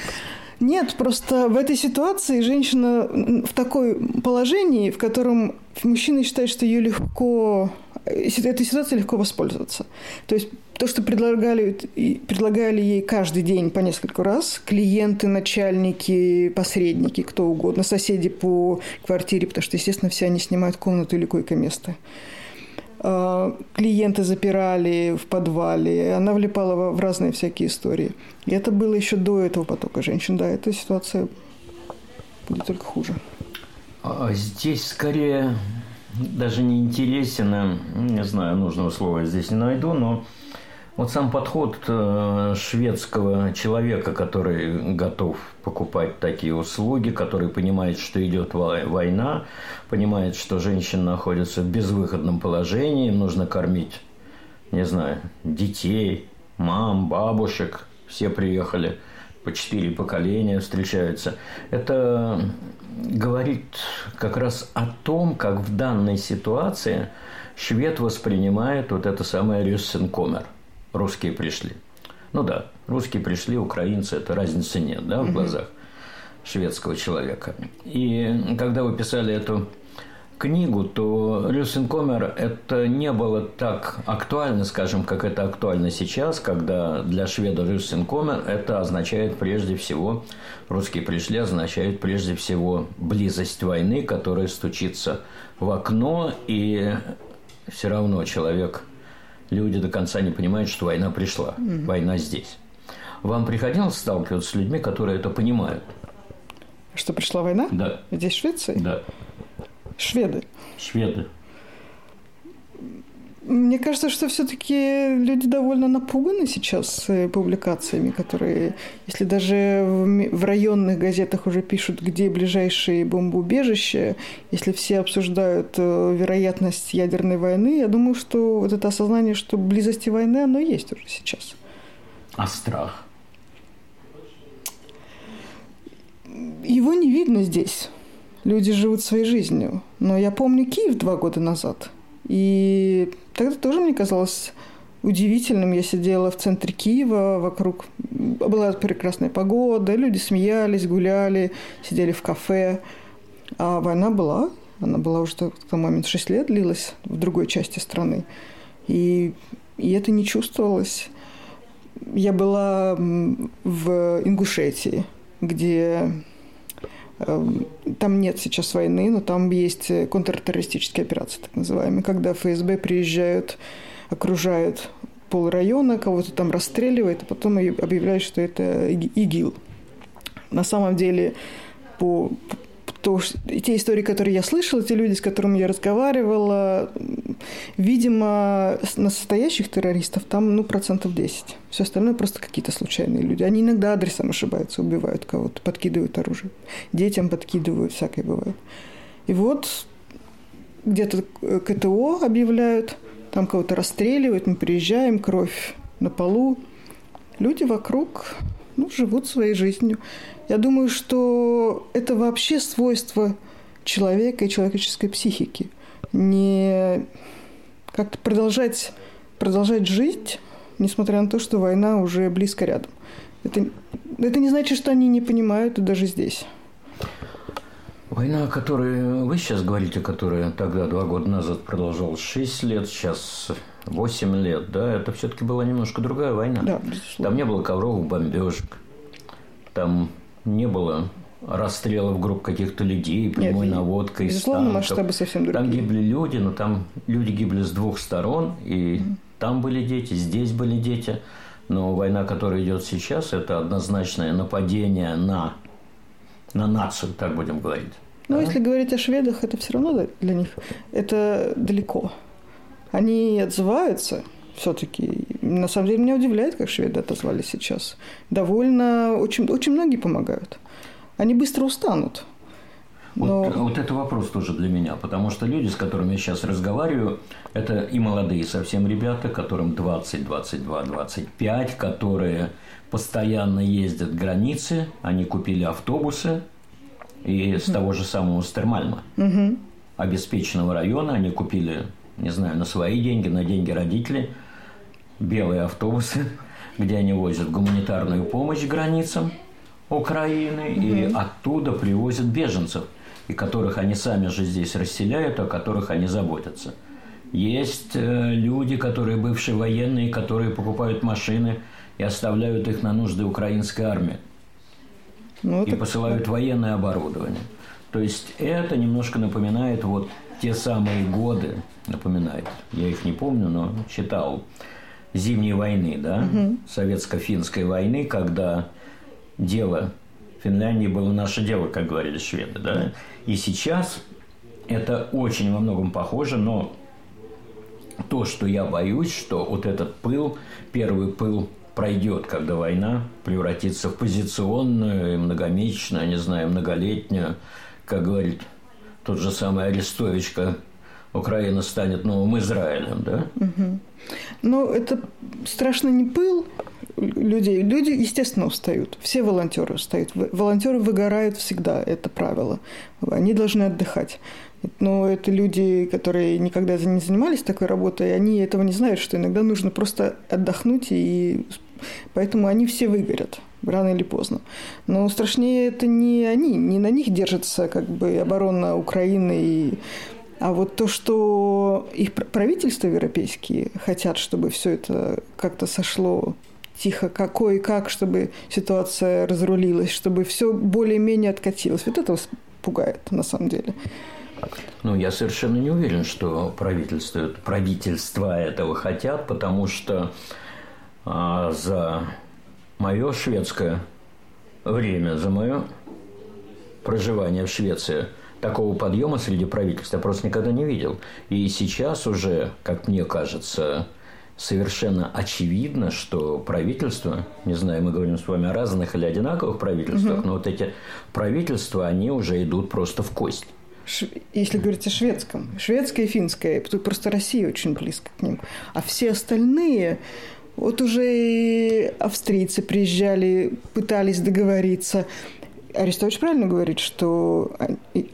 Нет, просто в этой ситуации женщина в такой положении, в котором мужчина считает, что ее легко, этой ситуацией легко воспользоваться. То есть то, что предлагали, предлагали ей каждый день по несколько раз, клиенты, начальники, посредники, кто угодно, соседи по квартире, потому что, естественно, все они снимают комнату или койко-место. А, клиенты запирали в подвале, она влипала в разные всякие истории. И это было еще до этого потока женщин. Да, эта ситуация будет только хуже. А здесь скорее даже не интересен, а, не знаю, нужного слова здесь не найду, но вот сам подход э, шведского человека, который готов покупать такие услуги, который понимает, что идет война, понимает, что женщины находятся в безвыходном положении, нужно кормить, не знаю, детей, мам, бабушек, все приехали, по четыре поколения встречаются. Это говорит как раз о том, как в данной ситуации швед воспринимает вот это самое Рюссенкомер – русские пришли. Ну да, русские пришли, украинцы, это разницы нет, да, в глазах шведского человека. И когда вы писали эту книгу, то Рюсенкомер это не было так актуально, скажем, как это актуально сейчас, когда для шведа Рюсенкомер это означает прежде всего, русские пришли, означает прежде всего близость войны, которая стучится в окно, и все равно человек – люди до конца не понимают, что война пришла, mm война здесь. Вам приходилось сталкиваться с людьми, которые это понимают? Что пришла война? Да. Здесь, в Швеции? Да. Шведы. Шведы. Мне кажется, что все-таки люди довольно напуганы сейчас э, публикациями, которые, если даже в районных газетах уже пишут, где ближайшие бомбоубежища, если все обсуждают э, вероятность ядерной войны, я думаю, что вот это осознание, что близости войны, оно есть уже сейчас. А страх? Его не видно здесь. люди живут своей жизнью. Но я помню Киев два года назад. И тогда тоже мне казалось удивительным. Я сидела в центре Киева, вокруг была прекрасная погода, люди смеялись, гуляли, сидели в кафе. А война была, она была уже в тот момент 6 лет длилась в другой части страны. И, и это не чувствовалось. Я была в Ингушетии, где там нет сейчас войны, но там есть контртеррористические операции, так называемые, когда ФСБ приезжают, окружают пол района, кого-то там расстреливает, а потом объявляют, что это ИГИЛ. На самом деле, по, то, те истории, которые я слышала, те люди, с которыми я разговаривала, видимо, настоящих террористов там, ну, процентов 10. Все остальное просто какие-то случайные люди. Они иногда адресом ошибаются, убивают кого-то, подкидывают оружие. Детям подкидывают, всякое бывает. И вот где-то КТО объявляют, там кого-то расстреливают, мы приезжаем, кровь на полу. Люди вокруг ну, живут своей жизнью. Я думаю, что это вообще свойство человека и человеческой психики. Не как-то продолжать, продолжать жить, несмотря на то, что война уже близко рядом. Это, это не значит, что они не понимают и даже здесь. Война, о которой вы сейчас говорите, которая тогда, два года назад продолжалась 6 лет, сейчас 8 лет, да, это все-таки была немножко другая война. Да, безусловно. Там не было ковровых бомбежек, там не было расстрелов групп каких-то людей, прямой Нет, наводкой танков. масштабы совсем другие. Там гибли люди, но там люди гибли с двух сторон, и mm. там были дети, здесь были дети. Но война, которая идет сейчас, это однозначное нападение на, на нацию, так будем говорить. Ну, да? если говорить о шведах, это все равно для них это далеко. Они отзываются, все-таки. На самом деле меня удивляет, как шведы отозвались сейчас. Довольно, очень, очень многие помогают. Они быстро устанут. Но... Вот, вот это вопрос тоже для меня, потому что люди, с которыми я сейчас разговариваю, это и молодые совсем ребята, которым 20, 22, 25, которые постоянно ездят границы, они купили автобусы, и с того же самого Стермальма, угу. обеспеченного района, они купили, не знаю, на свои деньги, на деньги родителей – белые автобусы, где они возят гуманитарную помощь границам Украины угу. и оттуда привозят беженцев, и которых они сами же здесь расселяют, о которых они заботятся. Есть э, люди, которые бывшие военные, которые покупают машины и оставляют их на нужды украинской армии. Ну, и посылают военное оборудование. То есть это немножко напоминает вот те самые годы, напоминает, я их не помню, но читал, Зимней войны, да, угу. советско-финской войны, когда дело Финляндии было наше дело, как говорили шведы, да. И сейчас это очень во многом похоже, но то, что я боюсь, что вот этот пыл, первый пыл пройдет, когда война превратится в позиционную, многомесячную, не знаю, многолетнюю, как говорит тот же самый Арестович, Украина станет новым Израилем, да? Угу. Но это страшно не пыл людей. Люди, естественно, устают. Все волонтеры устают. Волонтеры выгорают всегда, это правило. Они должны отдыхать. Но это люди, которые никогда не занимались такой работой, они этого не знают, что иногда нужно просто отдохнуть, и поэтому они все выгорят рано или поздно. Но страшнее это не они, не на них держится как бы оборона Украины и а вот то, что их правительства европейские хотят, чтобы все это как-то сошло тихо, какой и как, чтобы ситуация разрулилась, чтобы все более-менее откатилось. Вот это пугает на самом деле. Ну, я совершенно не уверен, что правительство, правительства этого хотят, потому что а, за мое шведское время, за мое проживание в Швеции – такого подъема среди правительств я просто никогда не видел. И сейчас уже, как мне кажется, совершенно очевидно, что правительство, не знаю, мы говорим с вами о разных или одинаковых правительствах, угу. но вот эти правительства, они уже идут просто в кость. Если говорить о шведском, шведское и финское, просто Россия очень близко к ним. А все остальные, вот уже и австрийцы приезжали, пытались договориться, Арестович правильно говорит, что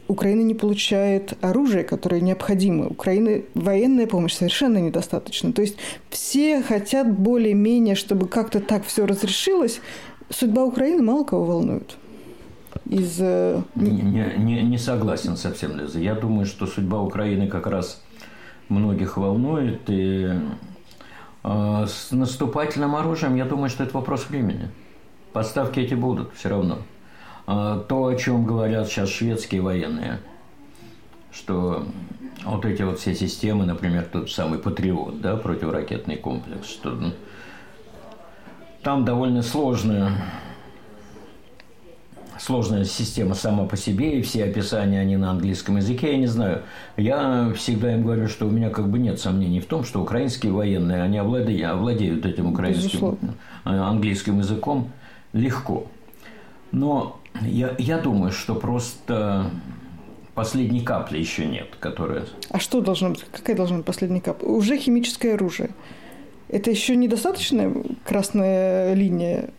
Украина не получает оружие, которое необходимо. Украины военная помощь совершенно недостаточно. То есть все хотят более-менее, чтобы как-то так все разрешилось. Судьба Украины мало кого волнует. Из... Э, не, не, не согласен совсем, Лиза. Я думаю, что судьба Украины как раз многих волнует. И э, с наступательным оружием, я думаю, что это вопрос времени. Поставки эти будут все равно. А, то, о чем говорят сейчас шведские военные, что вот эти вот все системы, например, тот самый Патриот, да, противоракетный комплекс, что там довольно сложная сложная система сама по себе, и все описания, они на английском языке, я не знаю. Я всегда им говорю, что у меня как бы нет сомнений в том, что украинские военные, они овладеют, овладеют этим украинским, Безусловно. английским языком легко. Но я, я думаю, что просто последней капли еще нет, которая... А что должно быть? Какая должна быть последняя капля? Уже химическое оружие. Это еще недостаточная красная линия?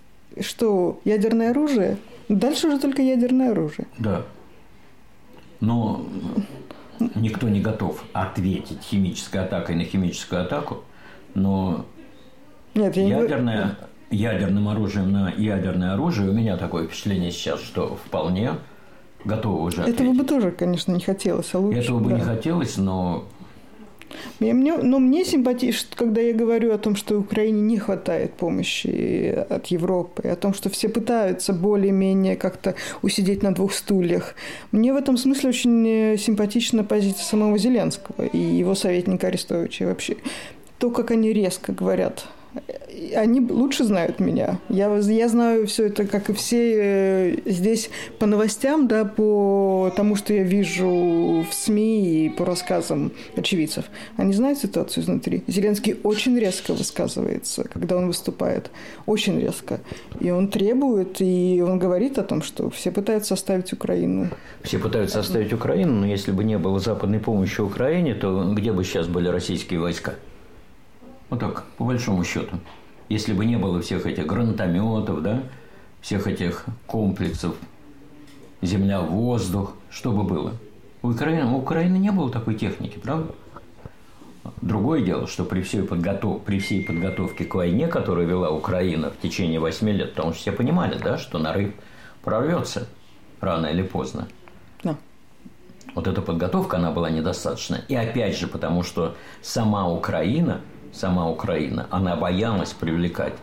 Что, ядерное оружие? Дальше уже только ядерное оружие. Да. Но никто не готов ответить химической атакой на химическую атаку, но Нет, я ядерное... Не ядерным оружием на ядерное оружие, у меня такое впечатление сейчас, что вполне готовы уже ответить. Этого бы тоже, конечно, не хотелось, а лучше. Этого бы да. не хотелось, но мне, но мне симпатично, когда я говорю о том, что Украине не хватает помощи от Европы, о том, что все пытаются более-менее как-то усидеть на двух стульях. Мне в этом смысле очень симпатична позиция самого Зеленского и его советника Арестовича. Вообще то, как они резко говорят они лучше знают меня. Я, я знаю все это, как и все э, здесь по новостям, да, по тому, что я вижу в СМИ и по рассказам очевидцев. Они знают ситуацию изнутри. Зеленский очень резко высказывается, когда он выступает. Очень резко. И он требует, и он говорит о том, что все пытаются оставить Украину. Все пытаются оставить Украину, но если бы не было западной помощи Украине, то где бы сейчас были российские войска? Вот так, по большому счету. Если бы не было всех этих гранатометов, да, всех этих комплексов земля-воздух, что бы было? У Украины, у Украины не было такой техники, правда? Другое дело, что при всей, подготов... при всей подготовке к войне, которую вела Украина в течение 8 лет, потому что все понимали, да, что нарыв прорвется рано или поздно. Да. Вот эта подготовка, она была недостаточна. И опять же, потому что сама Украина – сама Украина, она боялась привлекать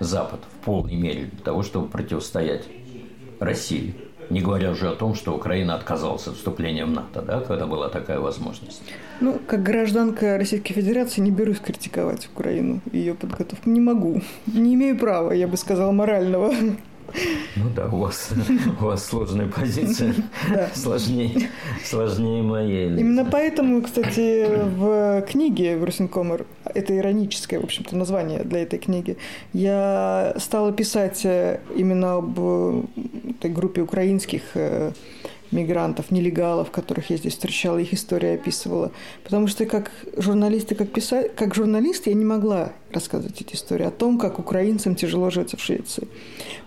Запад в полной мере для того, чтобы противостоять России. Не говоря уже о том, что Украина отказалась от вступления в НАТО, да, когда была такая возможность. Ну, как гражданка Российской Федерации не берусь критиковать Украину ее подготовку. Не могу. Не имею права, я бы сказала, морального. Ну да, у вас, у вас сложная позиция, сложнее, сложнее моей. Именно поэтому, кстати, в книге в Русинкомер, это ироническое, в общем-то, название для этой книги, я стала писать именно об этой группе украинских э, мигрантов, нелегалов, которых я здесь встречала, их история описывала. Потому что как журналист и как, писа... как журналист я не могла рассказывать эти истории о том, как украинцам тяжело живется в Швеции.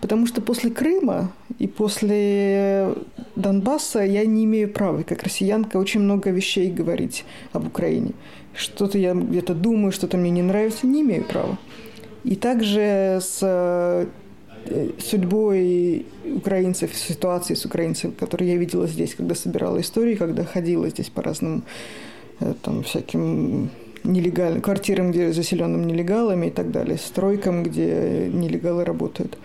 Потому что после Крыма и после Донбасса я не имею права, как россиянка, очень много вещей говорить об Украине. Что-то я где-то думаю, что-то мне не нравится, не имею права. И также с судьбой украинцев, ситуацией с украинцами, которые я видела здесь, когда собирала истории, когда ходила здесь по разным э, там, всяким нелегальным квартирам, где заселенным нелегалами и так далее, стройкам, где нелегалы работают.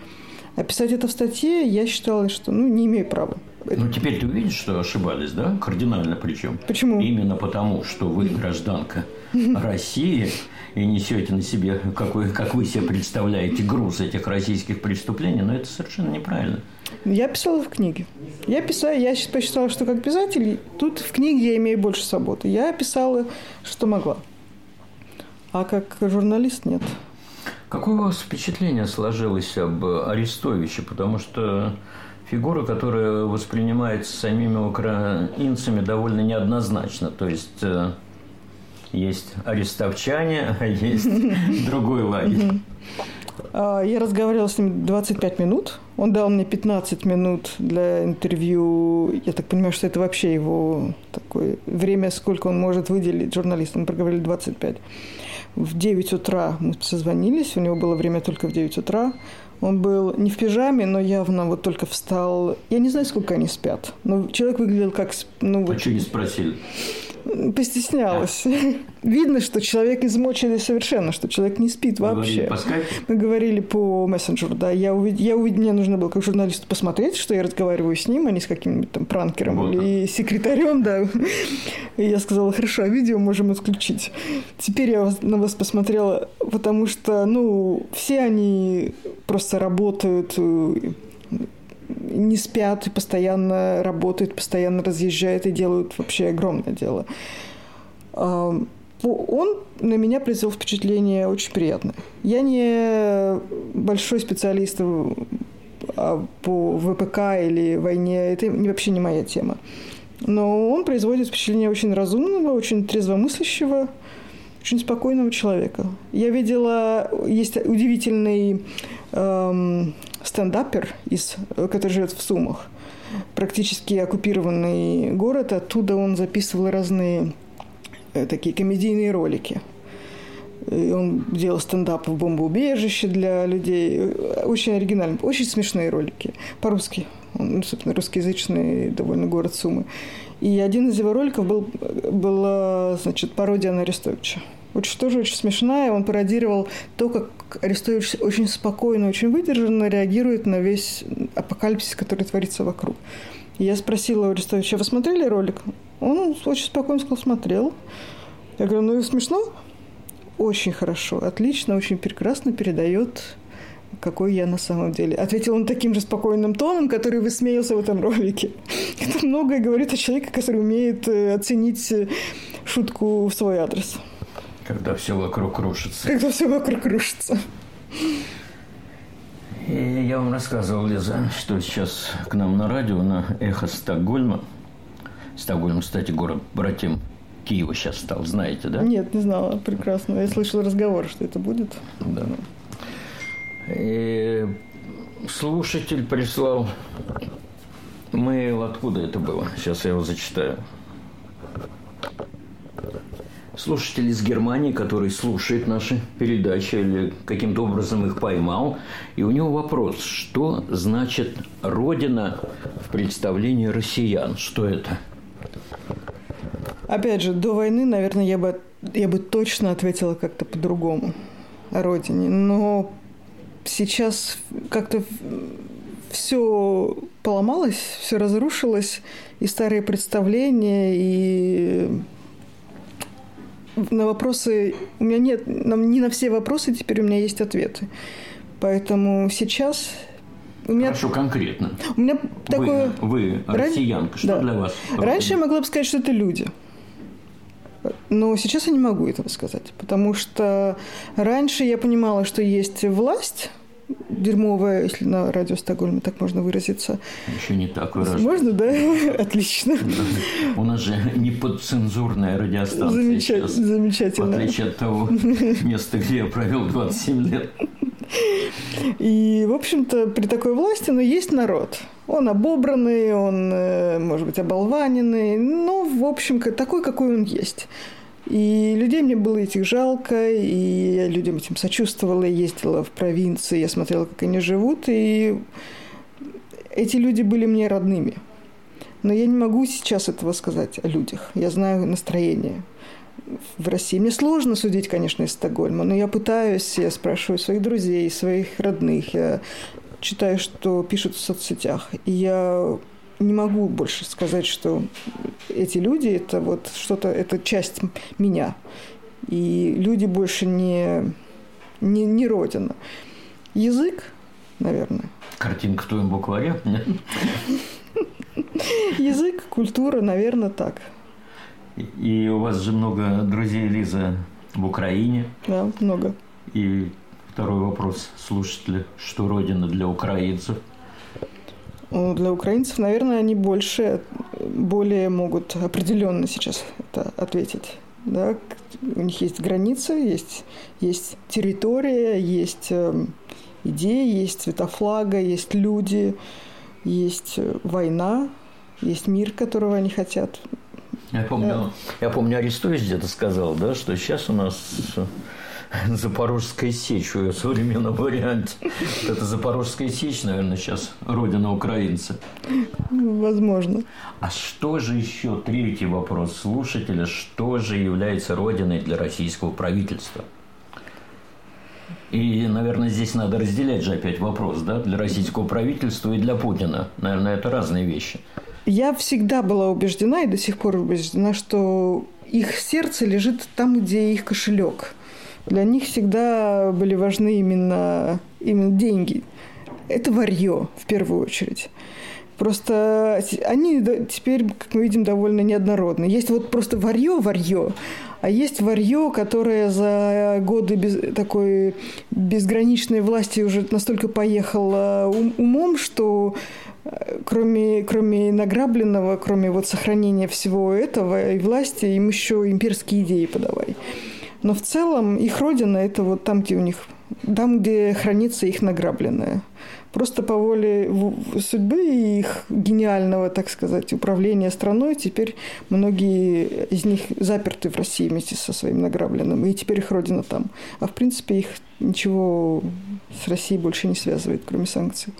Описать это в статье я считала, что ну, не имею права. Ну, теперь ты увидишь, что ошибались, да? Кардинально причем. Почему? Именно потому, что вы гражданка *laughs* России и несете на себе, как вы, как вы себе представляете, груз этих российских преступлений, но это совершенно неправильно. Я писала в книге. Я писала, я посчитала, что как писатель, тут в книге я имею больше свободы. Я писала, что могла. А как журналист нет. Какое у вас впечатление сложилось об Арестовиче? Потому что фигура, которая воспринимается самими украинцами довольно неоднозначно. То есть э, есть арестовчане, *laughs* а есть другой лагерь. А, я разговаривала с ним 25 минут. Он дал мне 15 минут для интервью. Я так понимаю, что это вообще его такое время, сколько он может выделить журналистам. Мы проговорили 25. В 9 утра мы созвонились. У него было время только в 9 утра. Он был не в пижаме, но явно вот только встал. Я не знаю, сколько они спят. Но человек выглядел как... Ну, вот... А что не спросили? Постеснялась. *laughs* Видно, что человек измоченный совершенно, что человек не спит Вы вообще. по скайпу? Мы говорили по мессенджеру, да. Я увид... я увид... Мне нужно было как журналисту посмотреть, что я разговариваю с ним, а не с каким-нибудь там пранкером вот. или секретарем, да. И я сказала, хорошо, а видео можем отключить. Теперь я на вас посмотрела, потому что, ну, все они просто работают не спят, постоянно работают, постоянно разъезжают и делают вообще огромное дело. Он на меня произвел впечатление очень приятное. Я не большой специалист а, по ВПК или войне, это вообще не моя тема. Но он производит впечатление очень разумного, очень трезвомыслящего, очень спокойного человека. Я видела, есть удивительный эм, стендапер, из, который живет в Сумах, практически оккупированный город. Оттуда он записывал разные э, такие комедийные ролики. И он делал стендап в бомбоубежище для людей. Очень оригинальный, очень смешные ролики. По-русски. Он, ну, собственно, русскоязычный довольно город Сумы. И один из его роликов был, была, значит, пародия на Арестовича очень, тоже очень смешная. Он пародировал то, как Арестович очень спокойно, очень выдержанно реагирует на весь апокалипсис, который творится вокруг. Я спросила у Арестовича, вы смотрели ролик? Он очень спокойно сказал, смотрел. Я говорю, ну и смешно? Очень хорошо, отлично, очень прекрасно передает какой я на самом деле. Ответил он таким же спокойным тоном, который высмеялся в этом ролике. Это многое говорит о человеке, который умеет э, оценить э, шутку в свой адрес. Когда все вокруг рушится. Когда все вокруг рушится. И я вам рассказывал, Лиза, что сейчас к нам на радио, на эхо Стокгольма. Стокгольм, кстати, город братим Киева сейчас стал, знаете, да? Нет, не знала. Прекрасно. Я слышала разговор, что это будет. Да. И слушатель прислал мейл, откуда это было. Сейчас я его зачитаю слушатель из Германии, который слушает наши передачи или каким-то образом их поймал. И у него вопрос, что значит «родина» в представлении россиян? Что это? Опять же, до войны, наверное, я бы, я бы точно ответила как-то по-другому о родине. Но сейчас как-то все поломалось, все разрушилось, и старые представления, и на вопросы... У меня нет... Не на все вопросы теперь у меня есть ответы. Поэтому сейчас... У меня, Хорошо, конкретно. У меня такое... Вы, вы россиянка, что да. для вас? Раньше я могла бы сказать, что это люди. Но сейчас я не могу этого сказать, потому что раньше я понимала, что есть власть, дерьмовая, если на радио Стокгольма так можно выразиться. Еще не так выражаться. Можно, да? *laughs* Отлично. У нас же не подцензурная радиостанция Замечательно. сейчас. Замечательно. В отличие от того места, где я провел 27 лет. И, в общем-то, при такой власти, но ну, есть народ. Он обобранный, он, э, может быть, оболваненный, но, в общем, такой, какой он есть. И людей мне было этих жалко, и я людям этим сочувствовала, ездила в провинции, я смотрела, как они живут, и эти люди были мне родными. Но я не могу сейчас этого сказать о людях. Я знаю настроение в России. Мне сложно судить, конечно, из Стокгольма, но я пытаюсь, я спрашиваю своих друзей, своих родных, я читаю, что пишут в соцсетях. И я не могу больше сказать, что эти люди это вот что-то, это часть меня. И люди больше не, не, не родина. Язык, наверное. Картинка в твоем букваре? *laughs* Язык, культура, наверное, так. И у вас же много друзей, Лиза, в Украине. Да, много. И второй вопрос слушателя. Что Родина для украинцев? Для украинцев, наверное, они больше, более могут определенно сейчас это ответить. Да? У них есть границы, есть, есть территория, есть эм, идеи, есть цвета флага, есть люди, есть война, есть мир, которого они хотят. Я помню, я помню Арестович где-то сказал, да, что сейчас у нас *laughs* Запорожская сечь в современном варианте. Это Запорожская сечь, наверное, сейчас родина украинца. Возможно. А что же еще, третий вопрос слушателя, что же является родиной для российского правительства? И, наверное, здесь надо разделять же опять вопрос, да, для российского правительства и для Путина. Наверное, это разные вещи. Я всегда была убеждена и до сих пор убеждена, что их сердце лежит там, где их кошелек. Для них всегда были важны именно, именно деньги. Это варье, в первую очередь. Просто они теперь, как мы видим, довольно неоднородны. Есть вот просто варье-варье, а есть варье, которое за годы без, такой безграничной власти уже настолько поехало умом, что э, кроме, кроме награбленного, кроме вот сохранения всего этого и власти, им еще имперские идеи подавай. Но в целом их родина – это вот там, где у них, там, где хранится их награбленное. Просто по воле судьбы и их гениального, так сказать, управления страной теперь многие из них заперты в России вместе со своим награбленным, и теперь их родина там. А в принципе их ничего с Россией больше не связывает, кроме санкций.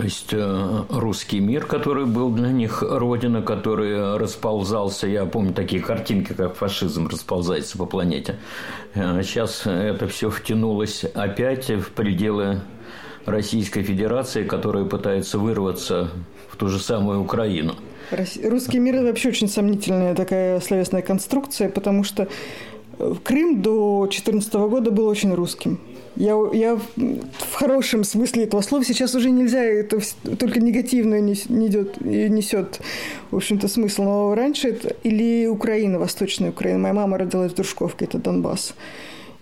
То есть э, русский мир, который был для них родина, который расползался, я помню такие картинки, как фашизм расползается по планете. Сейчас э, это все втянулось опять в пределы Российской Федерации, которая пытается вырваться в ту же самую Украину. Русский мир – вообще очень сомнительная такая словесная конструкция, потому что э, Крым до 2014 года был очень русским. Я, я в хорошем смысле этого слова сейчас уже нельзя, это только негативно несет, несет в общем-то, смысл. Но раньше это или Украина, Восточная Украина. Моя мама родилась в Дружковке, это Донбасс.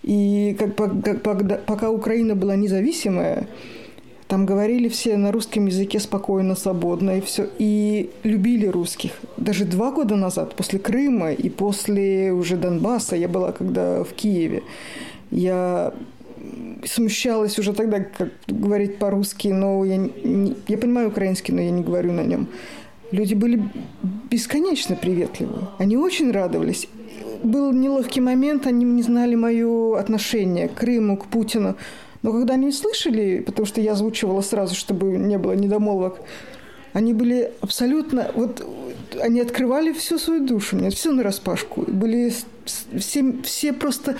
И как, как, пока Украина была независимая, там говорили все на русском языке спокойно, свободно и все. И любили русских. Даже два года назад, после Крыма и после уже Донбасса, я была когда в Киеве, я смущалась уже тогда, как говорить по-русски, но я, не, я понимаю украинский, но я не говорю на нем. Люди были бесконечно приветливы. Они очень радовались. Был неловкий момент, они не знали мое отношение к Крыму, к Путину. Но когда они слышали, потому что я озвучивала сразу, чтобы не было недомолвок, они были абсолютно... Вот они открывали всю свою душу, мне все на распашку. Были все, все просто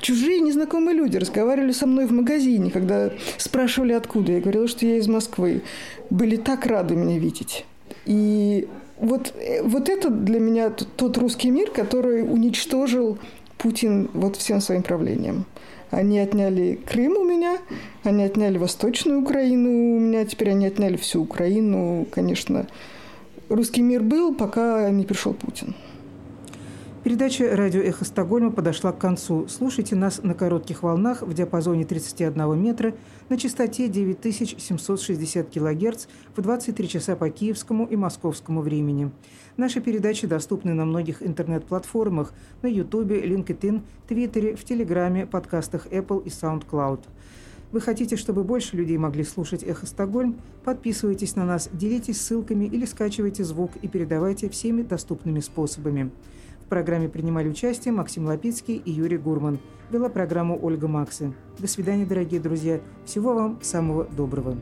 чужие незнакомые люди разговаривали со мной в магазине, когда спрашивали, откуда. Я говорила, что я из Москвы. Были так рады меня видеть. И вот, э, вот это для меня тот русский мир, который уничтожил Путин вот всем своим правлением. Они отняли Крым у меня, они отняли Восточную Украину у меня, теперь они отняли всю Украину. Конечно, русский мир был, пока не пришел Путин. Передача «Радио Эхо Стокгольма» подошла к концу. Слушайте нас на коротких волнах в диапазоне 31 метра на частоте 9760 кГц в 23 часа по киевскому и московскому времени. Наши передачи доступны на многих интернет-платформах – на Ютубе, LinkedIn, Твиттере, в Телеграме, подкастах Apple и SoundCloud. Вы хотите, чтобы больше людей могли слушать «Эхо Стокгольм»? Подписывайтесь на нас, делитесь ссылками или скачивайте звук и передавайте всеми доступными способами – программе принимали участие Максим Лапицкий и Юрий Гурман. Вела программу Ольга Максы. До свидания, дорогие друзья. Всего вам самого доброго.